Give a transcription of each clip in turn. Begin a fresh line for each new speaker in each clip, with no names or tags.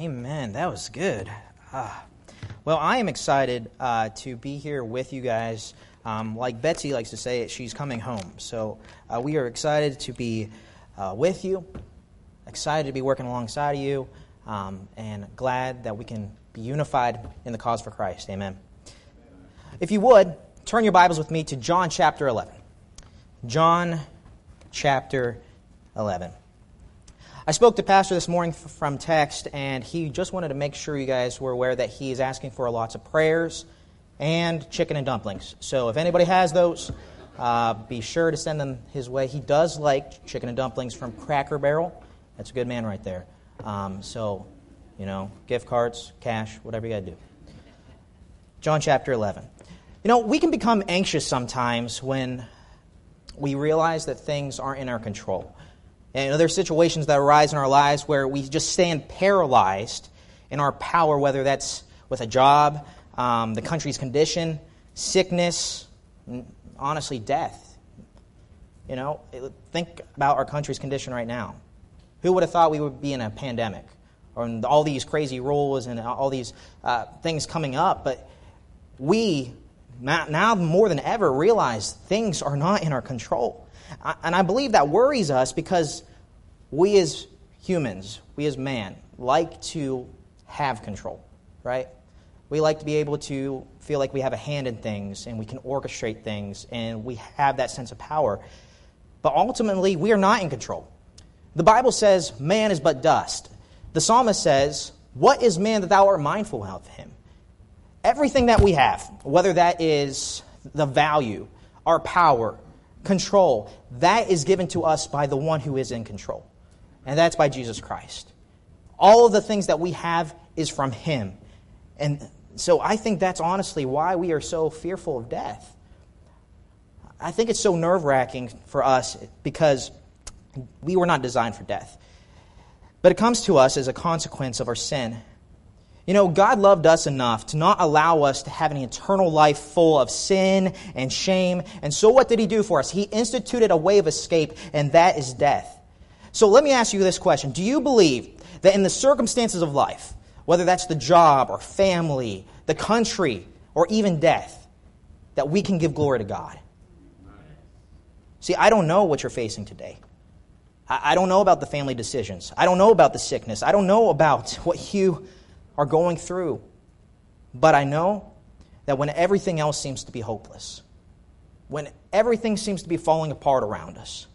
Amen. That was good. Ah. Well, I am excited uh, to be here with you guys. Um, like Betsy likes to say, she's coming home. So uh, we are excited to be uh, with you, excited to be working alongside of you, um, and glad that we can be unified in the cause for Christ. Amen. If you would, turn your Bibles with me to John chapter 11. John chapter 11. I spoke to Pastor this morning from text, and he just wanted to make sure you guys were aware that he is asking for lots of prayers and chicken and dumplings. So if anybody has those, uh, be sure to send them his way. He does like chicken and dumplings from Cracker Barrel. That's a good man right there. Um, so, you know, gift cards, cash, whatever you got to do. John chapter 11. You know, we can become anxious sometimes when we realize that things aren't in our control. And you know, there's situations that arise in our lives where we just stand paralyzed in our power, whether that's with a job, um, the country's condition, sickness, honestly, death. You know, think about our country's condition right now. Who would have thought we would be in a pandemic or all these crazy rules and all these uh, things coming up? But we, now more than ever, realize things are not in our control. And I believe that worries us because we as humans, we as man, like to have control, right? We like to be able to feel like we have a hand in things and we can orchestrate things and we have that sense of power. But ultimately, we are not in control. The Bible says, man is but dust. The psalmist says, What is man that thou art mindful of him? Everything that we have, whether that is the value, our power, control, that is given to us by the one who is in control. And that's by Jesus Christ. All of the things that we have is from him. And so I think that's honestly why we are so fearful of death. I think it's so nerve wracking for us because we were not designed for death. But it comes to us as a consequence of our sin. You know, God loved us enough to not allow us to have an eternal life full of sin and shame. And so, what did He do for us? He instituted a way of escape, and that is death. So, let me ask you this question Do you believe that in the circumstances of life, whether that's the job or family, the country, or even death, that we can give glory to God? See, I don't know what you're facing today. I don't know about the family decisions. I don't know about the sickness. I don't know about what you are going through. But I know that when everything else seems to be hopeless, when everything seems to be falling apart around us,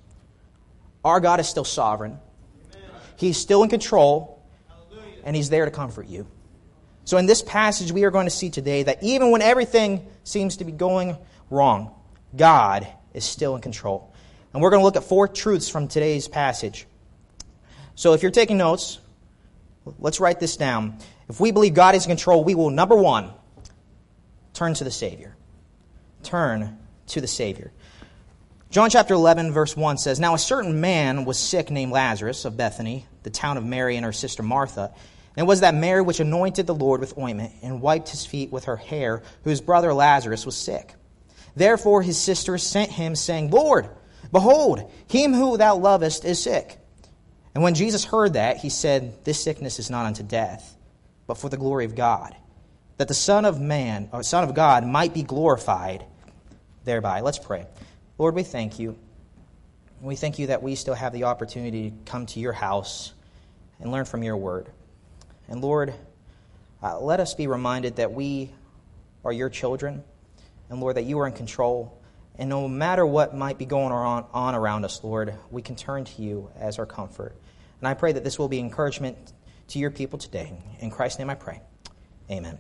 our God is still sovereign. He's still in control, and He's there to comfort you. So, in this passage, we are going to see today that even when everything seems to be going wrong, God is still in control. And we're going to look at four truths from today's passage. So, if you're taking notes, let's write this down. If we believe God is in control, we will, number one, turn to the Savior. Turn to the Savior. John chapter 11, verse 1 says Now a certain man was sick named Lazarus of Bethany, the town of Mary and her sister Martha. And it was that Mary which anointed the Lord with ointment and wiped his feet with her hair, whose brother Lazarus was sick. Therefore his sisters sent him, saying, Lord, behold, him who thou lovest is sick. And when Jesus heard that, he said, This sickness is not unto death but for the glory of God, that the Son of Man, or Son of God, might be glorified thereby. Let's pray. Lord, we thank you. We thank you that we still have the opportunity to come to your house and learn from your word. And Lord, uh, let us be reminded that we are your children, and Lord, that you are in control. And no matter what might be going on, on around us, Lord, we can turn to you as our comfort. And I pray that this will be encouragement to your people today. In Christ's name I pray. Amen.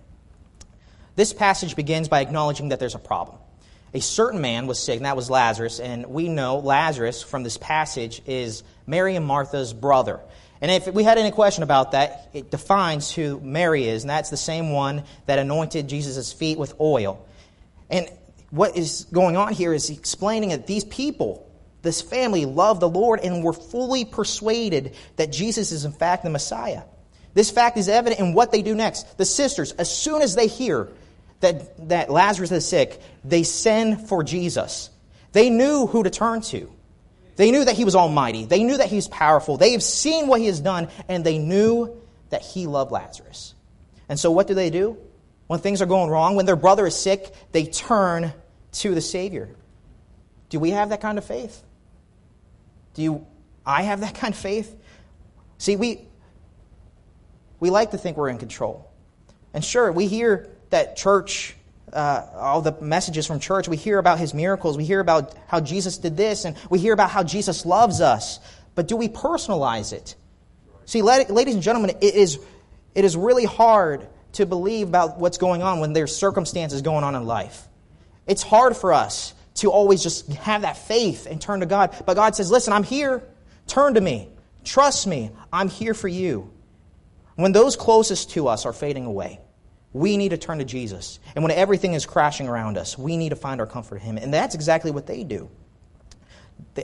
This passage begins by acknowledging that there's a problem. A certain man was sick, and that was Lazarus, and we know Lazarus from this passage is Mary and Martha's brother. And if we had any question about that, it defines who Mary is, and that's the same one that anointed Jesus' feet with oil. And what is going on here is explaining that these people, this family, love the Lord and were fully persuaded that Jesus is in fact the Messiah. This fact is evident in what they do next. The sisters, as soon as they hear that, that Lazarus is sick, they send for Jesus. They knew who to turn to. They knew that he was almighty. They knew that he was powerful. They have seen what he has done, and they knew that he loved Lazarus. And so, what do they do? When things are going wrong, when their brother is sick, they turn to the Savior. Do we have that kind of faith? Do you, I have that kind of faith? See, we, we like to think we're in control. And sure, we hear that church, uh, all the messages from church, we hear about his miracles, we hear about how Jesus did this, and we hear about how Jesus loves us. But do we personalize it? See, ladies and gentlemen, it is, it is really hard to believe about what's going on when there's circumstances going on in life. It's hard for us to always just have that faith and turn to God. But God says, listen, I'm here. Turn to me. Trust me. I'm here for you. When those closest to us are fading away, we need to turn to Jesus. And when everything is crashing around us, we need to find our comfort in Him. And that's exactly what they do.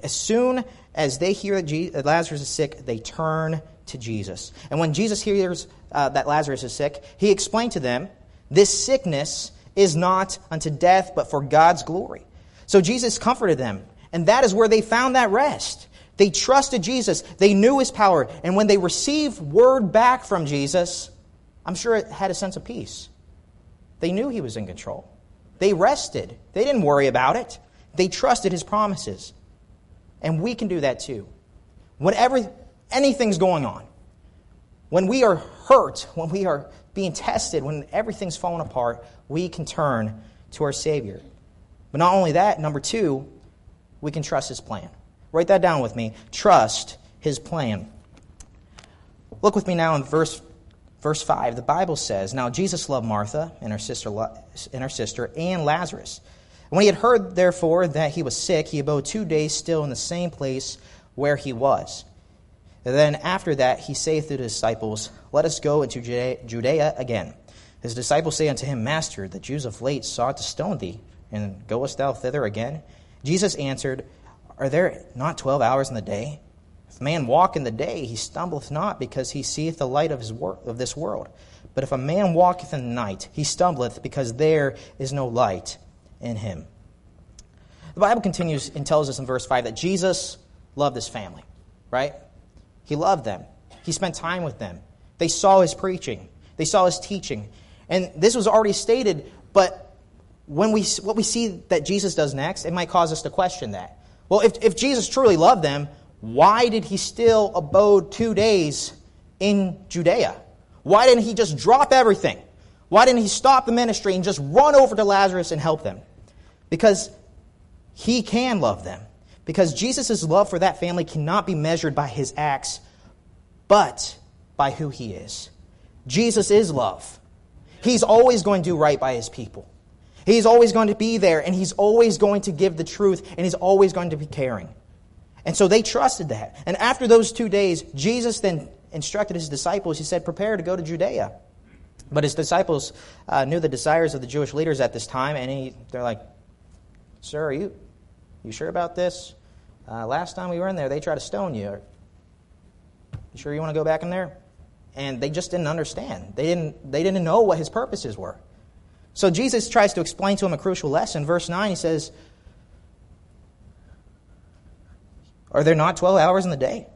As soon as they hear that Lazarus is sick, they turn to Jesus. And when Jesus hears uh, that Lazarus is sick, he explained to them, This sickness is not unto death, but for God's glory. So Jesus comforted them. And that is where they found that rest. They trusted Jesus. They knew his power. And when they received word back from Jesus, I'm sure it had a sense of peace. They knew he was in control. They rested. They didn't worry about it. They trusted his promises. And we can do that too. Whenever anything's going on, when we are hurt, when we are being tested, when everything's falling apart, we can turn to our Savior. But not only that, number two, we can trust his plan. Write that down with me. Trust his plan. Look with me now in verse, verse 5. The Bible says, Now Jesus loved Martha and her sister, and her sister and Lazarus. When he had heard, therefore, that he was sick, he abode two days still in the same place where he was. And then after that, he saith to the disciples, Let us go into Judea again. His disciples say unto him, Master, the Jews of late sought to stone thee, and goest thou thither again? Jesus answered, are there not twelve hours in the day? If a man walk in the day, he stumbleth not, because he seeth the light of, his wor- of this world. But if a man walketh in the night, he stumbleth, because there is no light in him. The Bible continues and tells us in verse 5 that Jesus loved his family, right? He loved them. He spent time with them. They saw his preaching, they saw his teaching. And this was already stated, but when we, what we see that Jesus does next, it might cause us to question that. Well, if, if Jesus truly loved them, why did he still abode two days in Judea? Why didn't he just drop everything? Why didn't he stop the ministry and just run over to Lazarus and help them? Because he can love them. Because Jesus' love for that family cannot be measured by his acts, but by who he is. Jesus is love. He's always going to do right by his people. He's always going to be there, and he's always going to give the truth, and he's always going to be caring. And so they trusted that. And after those two days, Jesus then instructed his disciples. He said, Prepare to go to Judea. But his disciples uh, knew the desires of the Jewish leaders at this time, and he, they're like, Sir, are you, you sure about this? Uh, last time we were in there, they tried to stone you. You sure you want to go back in there? And they just didn't understand. They didn't, they didn't know what his purposes were. So Jesus tries to explain to him a crucial lesson. Verse 9, he says, Are there not 12 hours in the day?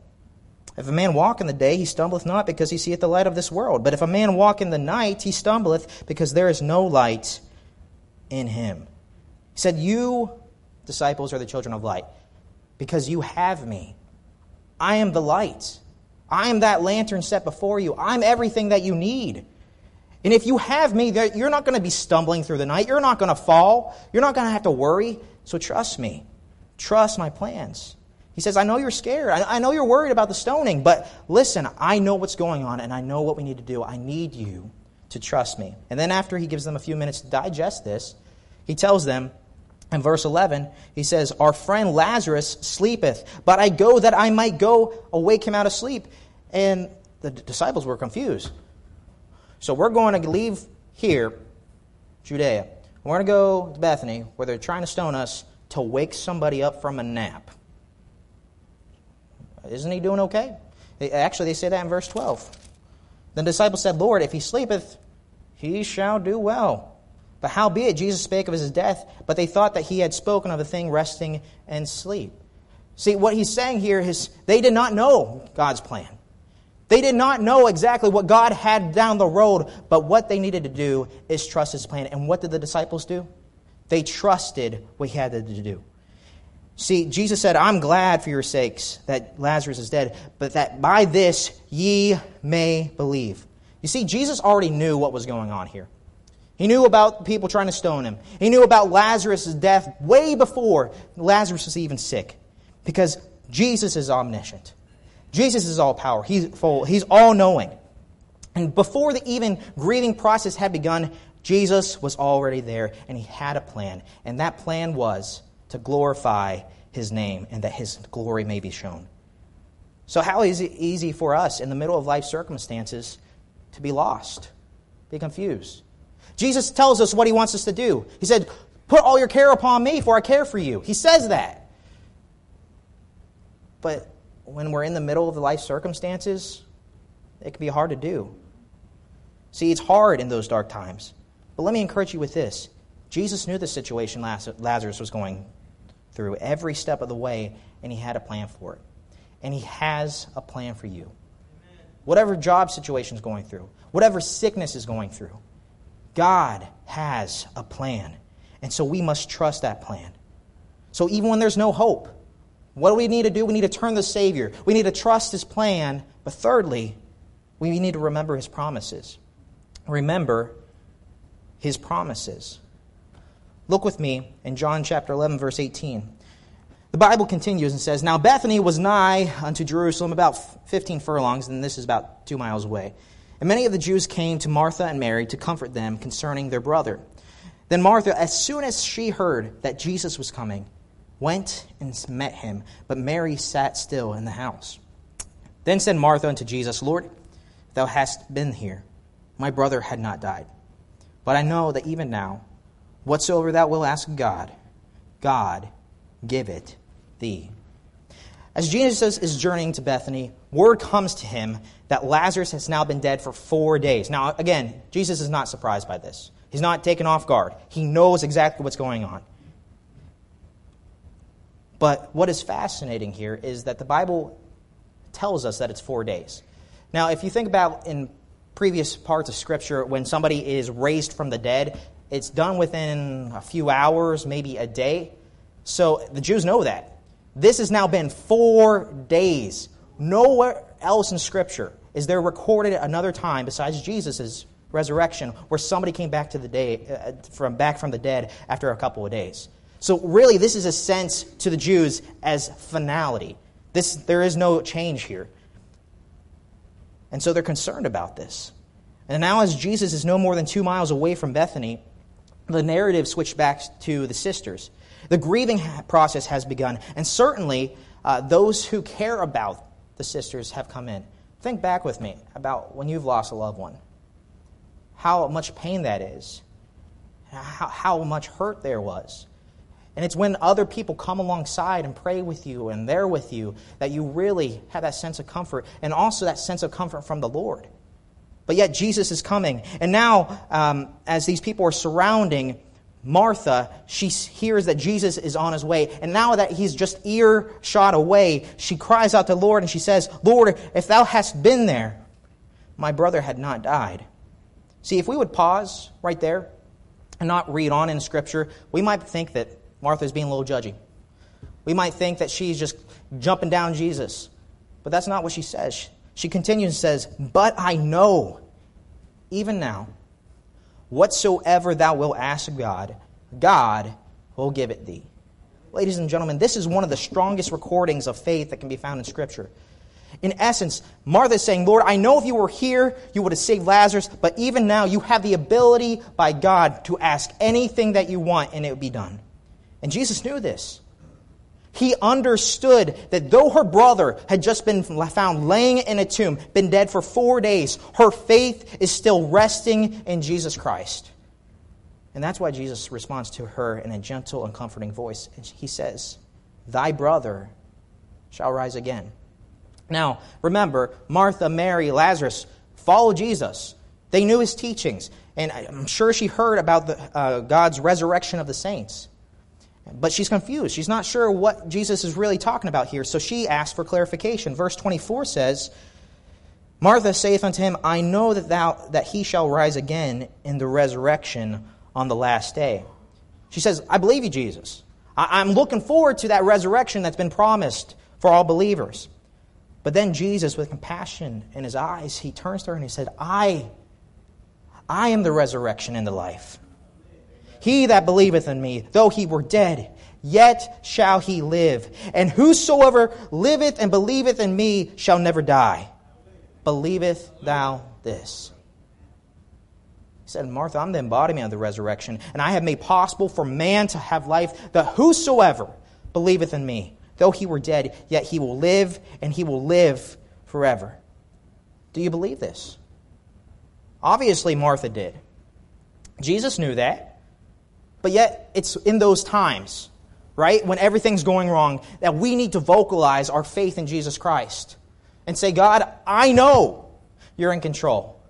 If a man walk in the day, he stumbleth not because he seeth the light of this world. But if a man walk in the night, he stumbleth because there is no light in him. He said, You, disciples, are the children of light because you have me. I am the light. I am that lantern set before you. I'm everything that you need. And if you have me, you're not going to be stumbling through the night. You're not going to fall. You're not going to have to worry. So trust me. Trust my plans. He says, I know you're scared. I know you're worried about the stoning, but listen, I know what's going on and I know what we need to do. I need you to trust me. And then after he gives them a few minutes to digest this, he tells them in verse 11, he says, Our friend Lazarus sleepeth, but I go that I might go awake him out of sleep. And the disciples were confused. So we're going to leave here, Judea. We're going to go to Bethany, where they're trying to stone us, to wake somebody up from a nap. Isn't he doing okay? Actually, they say that in verse 12. The disciples said, Lord, if he sleepeth, he shall do well. But howbeit, Jesus spake of his death, but they thought that he had spoken of a thing resting and sleep. See, what he's saying here is they did not know God's plan. They did not know exactly what God had down the road, but what they needed to do is trust His plan. And what did the disciples do? They trusted what He had to do. See, Jesus said, I'm glad for your sakes that Lazarus is dead, but that by this ye may believe. You see, Jesus already knew what was going on here. He knew about people trying to stone him. He knew about Lazarus' death way before Lazarus was even sick. Because Jesus is omniscient. Jesus is all power. He's full. He's all knowing. And before the even grieving process had begun, Jesus was already there and he had a plan. And that plan was to glorify his name and that his glory may be shown. So, how is it easy for us in the middle of life circumstances to be lost, be confused? Jesus tells us what he wants us to do. He said, Put all your care upon me, for I care for you. He says that. But when we're in the middle of life circumstances, it can be hard to do. See, it's hard in those dark times. But let me encourage you with this Jesus knew the situation Lazarus was going through every step of the way, and he had a plan for it. And he has a plan for you. Whatever job situation is going through, whatever sickness is going through, God has a plan. And so we must trust that plan. So even when there's no hope, what do we need to do? We need to turn to the Savior. We need to trust His plan. But thirdly, we need to remember His promises. Remember His promises. Look with me in John chapter 11, verse 18. The Bible continues and says, Now Bethany was nigh unto Jerusalem, about 15 furlongs, and this is about two miles away. And many of the Jews came to Martha and Mary to comfort them concerning their brother. Then Martha, as soon as she heard that Jesus was coming, went and met him, but Mary sat still in the house. Then said Martha unto Jesus, Lord, thou hast been here, my brother had not died. But I know that even now, whatsoever thou wilt ask God, God give it thee. As Jesus is journeying to Bethany, word comes to him that Lazarus has now been dead for four days. Now, again, Jesus is not surprised by this. He's not taken off guard. He knows exactly what's going on. But what is fascinating here is that the Bible tells us that it's four days. Now, if you think about in previous parts of Scripture, when somebody is raised from the dead, it's done within a few hours, maybe a day. So the Jews know that. This has now been four days. Nowhere else in Scripture is there recorded another time besides Jesus' resurrection where somebody came back to the day uh, from back from the dead after a couple of days. So really, this is a sense to the Jews as finality. This, there is no change here. And so they're concerned about this. And now, as Jesus is no more than two miles away from Bethany, the narrative switched back to the sisters. The grieving process has begun, and certainly uh, those who care about the sisters have come in. Think back with me about when you've lost a loved one, how much pain that is, how, how much hurt there was. And it's when other people come alongside and pray with you and they're with you that you really have that sense of comfort and also that sense of comfort from the Lord. But yet Jesus is coming. And now, um, as these people are surrounding Martha, she hears that Jesus is on his way. And now that he's just earshot away, she cries out to the Lord and she says, Lord, if thou hast been there, my brother had not died. See, if we would pause right there and not read on in Scripture, we might think that Martha's being a little judgy. We might think that she's just jumping down Jesus. But that's not what she says. She continues and says, But I know, even now, whatsoever thou wilt ask God, God will give it thee. Ladies and gentlemen, this is one of the strongest recordings of faith that can be found in Scripture. In essence, Martha is saying, Lord, I know if you were here, you would have saved Lazarus, but even now you have the ability by God to ask anything that you want and it would be done. And Jesus knew this. He understood that though her brother had just been found laying in a tomb, been dead for four days, her faith is still resting in Jesus Christ. And that's why Jesus responds to her in a gentle and comforting voice. He says, Thy brother shall rise again. Now, remember, Martha, Mary, Lazarus followed Jesus. They knew his teachings. And I'm sure she heard about the, uh, God's resurrection of the saints. But she's confused. She's not sure what Jesus is really talking about here, so she asks for clarification. Verse 24 says, Martha saith unto him, I know that thou that he shall rise again in the resurrection on the last day. She says, I believe you, Jesus. I- I'm looking forward to that resurrection that's been promised for all believers. But then Jesus, with compassion in his eyes, he turns to her and he said, I, I am the resurrection and the life. He that believeth in me, though he were dead, yet shall he live. And whosoever liveth and believeth in me shall never die. Believeth thou this? He said, Martha, I'm the embodiment of the resurrection, and I have made possible for man to have life, that whosoever believeth in me, though he were dead, yet he will live, and he will live forever. Do you believe this? Obviously, Martha did. Jesus knew that. But yet, it's in those times, right, when everything's going wrong, that we need to vocalize our faith in Jesus Christ and say, God, I know you're in control.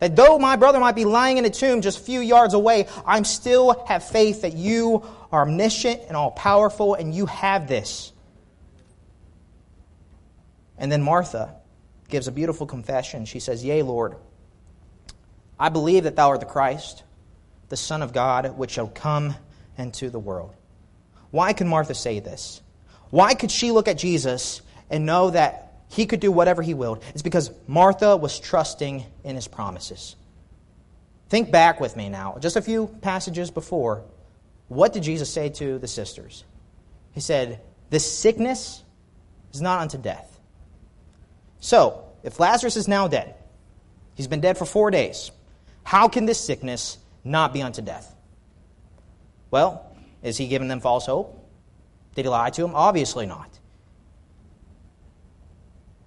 That though my brother might be lying in a tomb just a few yards away, I still have faith that you are omniscient and all powerful and you have this. And then Martha gives a beautiful confession. She says, Yea, Lord, I believe that thou art the Christ, the Son of God, which shall come into the world. Why could Martha say this? Why could she look at Jesus and know that he could do whatever he willed. It's because Martha was trusting in his promises. Think back with me now, just a few passages before. What did Jesus say to the sisters? He said, This sickness is not unto death. So, if Lazarus is now dead, he's been dead for four days, how can this sickness not be unto death? Well, is he giving them false hope? Did he lie to them? Obviously not.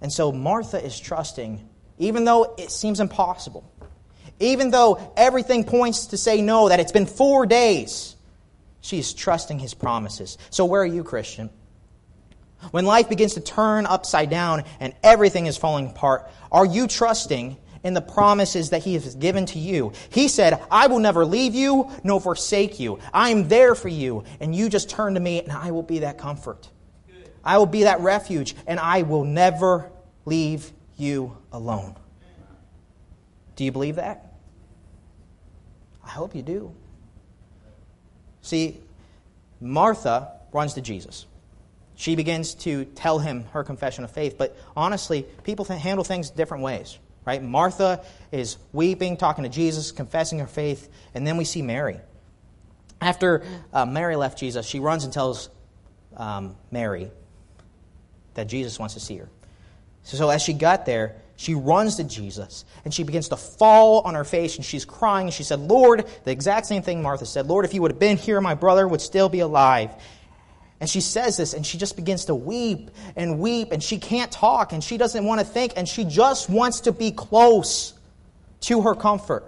And so Martha is trusting, even though it seems impossible, even though everything points to say no, that it's been four days, she's trusting his promises. So, where are you, Christian? When life begins to turn upside down and everything is falling apart, are you trusting in the promises that He has given to you? He said, I will never leave you nor forsake you. I am there for you, and you just turn to me, and I will be that comfort. I will be that refuge, and I will never leave you alone. Do you believe that? I hope you do. See, Martha runs to Jesus. She begins to tell him her confession of faith, but honestly, people handle things different ways, right? Martha is weeping, talking to Jesus, confessing her faith, and then we see Mary. After uh, Mary left Jesus, she runs and tells um, Mary that Jesus wants to see her. So as she got there, she runs to Jesus and she begins to fall on her face and she's crying and she said, Lord, the exact same thing Martha said, Lord, if you would have been here, my brother would still be alive. And she says this and she just begins to weep and weep and she can't talk and she doesn't want to think and she just wants to be close to her comfort.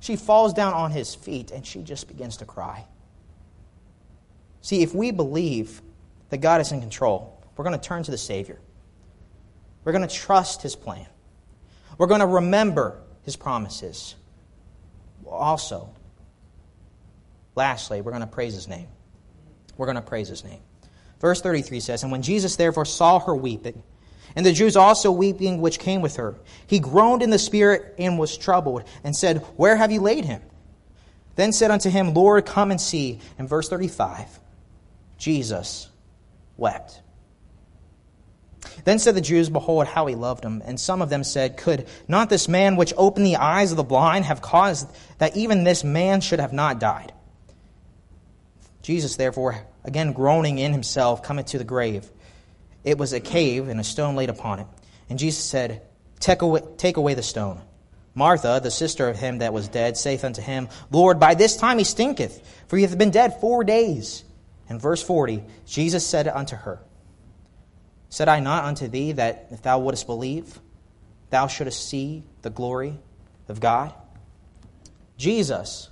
She falls down on his feet and she just begins to cry. See, if we believe that God is in control, we're going to turn to the Savior. We're going to trust His plan. We're going to remember His promises. Also, lastly, we're going to praise His name. We're going to praise His name. Verse 33 says, And when Jesus therefore saw her weeping, and the Jews also weeping which came with her, he groaned in the spirit and was troubled, and said, Where have you laid him? Then said unto him, Lord, come and see. In verse 35, Jesus wept. Then said the Jews, Behold, how he loved him. And some of them said, Could not this man which opened the eyes of the blind have caused that even this man should have not died? Jesus, therefore, again groaning in himself, cometh to the grave. It was a cave, and a stone laid upon it. And Jesus said, Take away, take away the stone. Martha, the sister of him that was dead, saith unto him, Lord, by this time he stinketh, for he hath been dead four days. And verse 40, Jesus said unto her, Said I not unto thee that if thou wouldst believe, thou shouldst see the glory of God? Jesus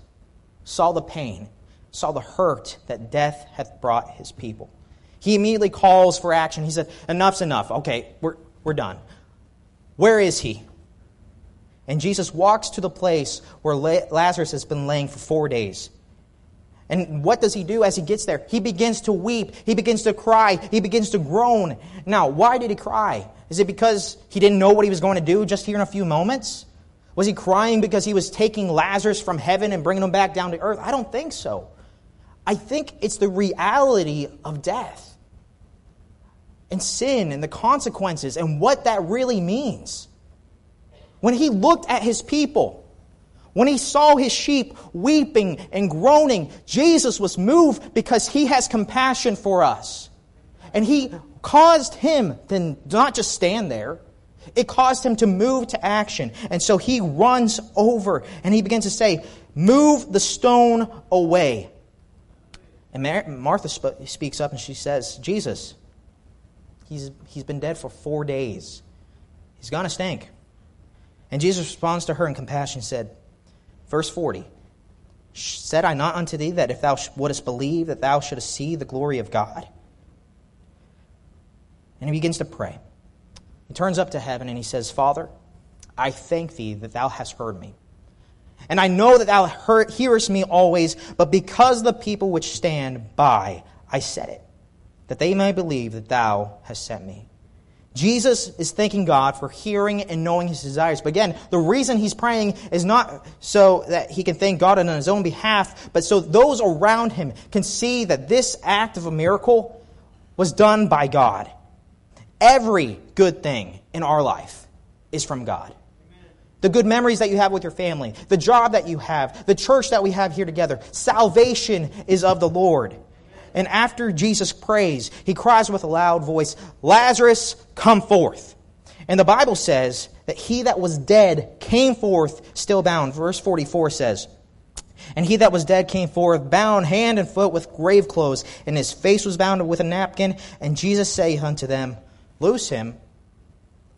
saw the pain, saw the hurt that death hath brought his people. He immediately calls for action. He said, Enough's enough. Okay, we're, we're done. Where is he? And Jesus walks to the place where Lazarus has been laying for four days. And what does he do as he gets there? He begins to weep. He begins to cry. He begins to groan. Now, why did he cry? Is it because he didn't know what he was going to do just here in a few moments? Was he crying because he was taking Lazarus from heaven and bringing him back down to earth? I don't think so. I think it's the reality of death and sin and the consequences and what that really means. When he looked at his people, when he saw his sheep weeping and groaning, Jesus was moved because he has compassion for us. And he caused him to not just stand there, it caused him to move to action. And so he runs over and he begins to say, Move the stone away. And Martha speaks up and she says, Jesus, he's, he's been dead for four days. He's going to stink. And Jesus responds to her in compassion and said, verse 40, Said I not unto thee that if thou wouldest believe, that thou shouldest see the glory of God? And he begins to pray. He turns up to heaven and he says, Father, I thank thee that thou hast heard me. And I know that thou hearest me always, but because the people which stand by, I said it, that they may believe that thou hast sent me. Jesus is thanking God for hearing and knowing his desires. But again, the reason he's praying is not so that he can thank God on his own behalf, but so those around him can see that this act of a miracle was done by God. Every good thing in our life is from God. The good memories that you have with your family, the job that you have, the church that we have here together. Salvation is of the Lord. And after Jesus prays, he cries with a loud voice, Lazarus, come forth. And the Bible says that he that was dead came forth still bound. Verse 44 says, And he that was dead came forth, bound hand and foot with grave clothes, and his face was bound with a napkin. And Jesus saith unto them, Loose him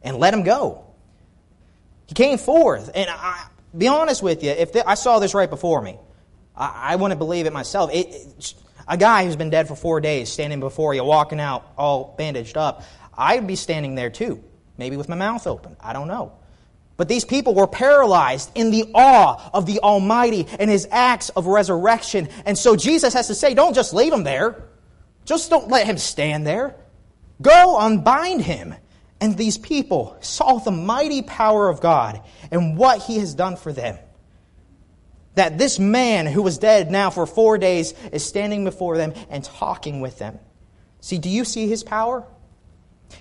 and let him go. He came forth. And I, be honest with you, if the, I saw this right before me, I, I wouldn't believe it myself. It, it, a guy who's been dead for four days standing before you, walking out all bandaged up, I'd be standing there too, maybe with my mouth open. I don't know. But these people were paralyzed in the awe of the Almighty and His acts of resurrection. And so Jesus has to say, don't just leave him there. Just don't let him stand there. Go unbind him and these people saw the mighty power of God and what he has done for them. That this man who was dead now for four days is standing before them and talking with them. See, do you see his power?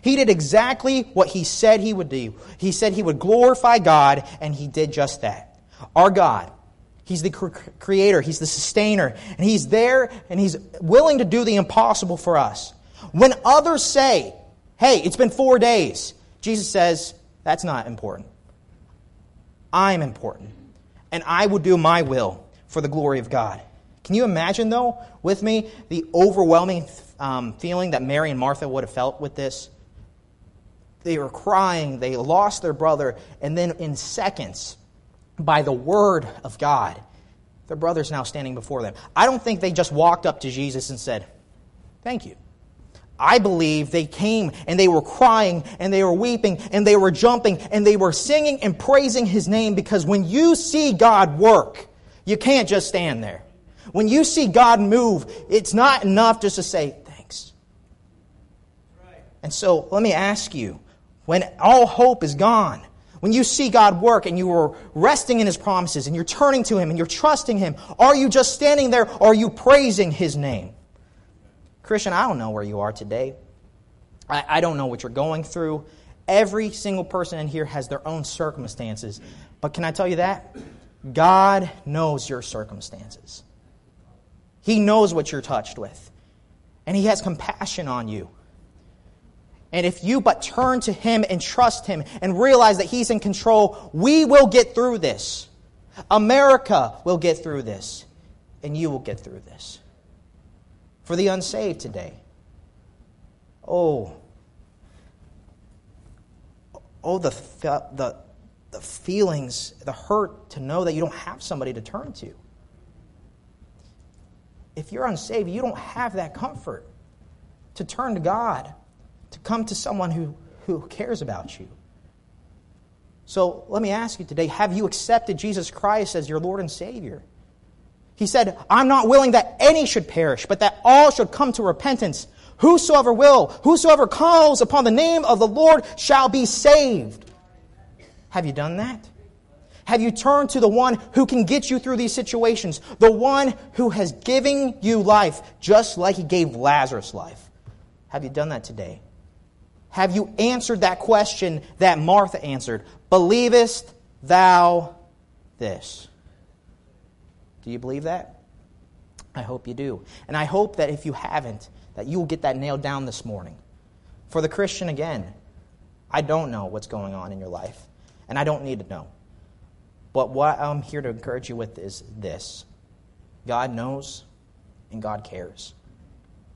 He did exactly what he said he would do. He said he would glorify God, and he did just that. Our God, He's the creator, He's the sustainer, and He's there and He's willing to do the impossible for us. When others say, Hey, it's been four days. Jesus says, That's not important. I'm important. And I will do my will for the glory of God. Can you imagine, though, with me, the overwhelming um, feeling that Mary and Martha would have felt with this? They were crying, they lost their brother, and then in seconds, by the word of God, their brother's now standing before them. I don't think they just walked up to Jesus and said, Thank you. I believe they came and they were crying and they were weeping and they were jumping and they were singing and praising his name because when you see God work, you can't just stand there. When you see God move, it's not enough just to say thanks. And so let me ask you when all hope is gone, when you see God work and you are resting in his promises and you're turning to him and you're trusting him, are you just standing there or are you praising his name? Christian, I don't know where you are today. I, I don't know what you're going through. Every single person in here has their own circumstances. But can I tell you that? God knows your circumstances. He knows what you're touched with. And He has compassion on you. And if you but turn to Him and trust Him and realize that He's in control, we will get through this. America will get through this. And you will get through this for the unsaved today. Oh, oh, the, the, the feelings, the hurt to know that you don't have somebody to turn to. If you're unsaved, you don't have that comfort to turn to God, to come to someone who, who cares about you. So let me ask you today have you accepted Jesus Christ as your Lord and Savior? He said, I'm not willing that any should perish, but that all should come to repentance. Whosoever will, whosoever calls upon the name of the Lord shall be saved. Have you done that? Have you turned to the one who can get you through these situations? The one who has given you life just like he gave Lazarus life. Have you done that today? Have you answered that question that Martha answered? Believest thou this? Do you believe that? I hope you do. And I hope that if you haven't, that you will get that nailed down this morning. For the Christian, again, I don't know what's going on in your life, and I don't need to know. But what I'm here to encourage you with is this God knows and God cares.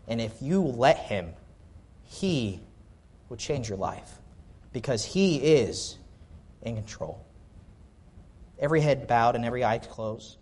And if you let Him, He will change your life because He is in control. Every head bowed and every eye closed.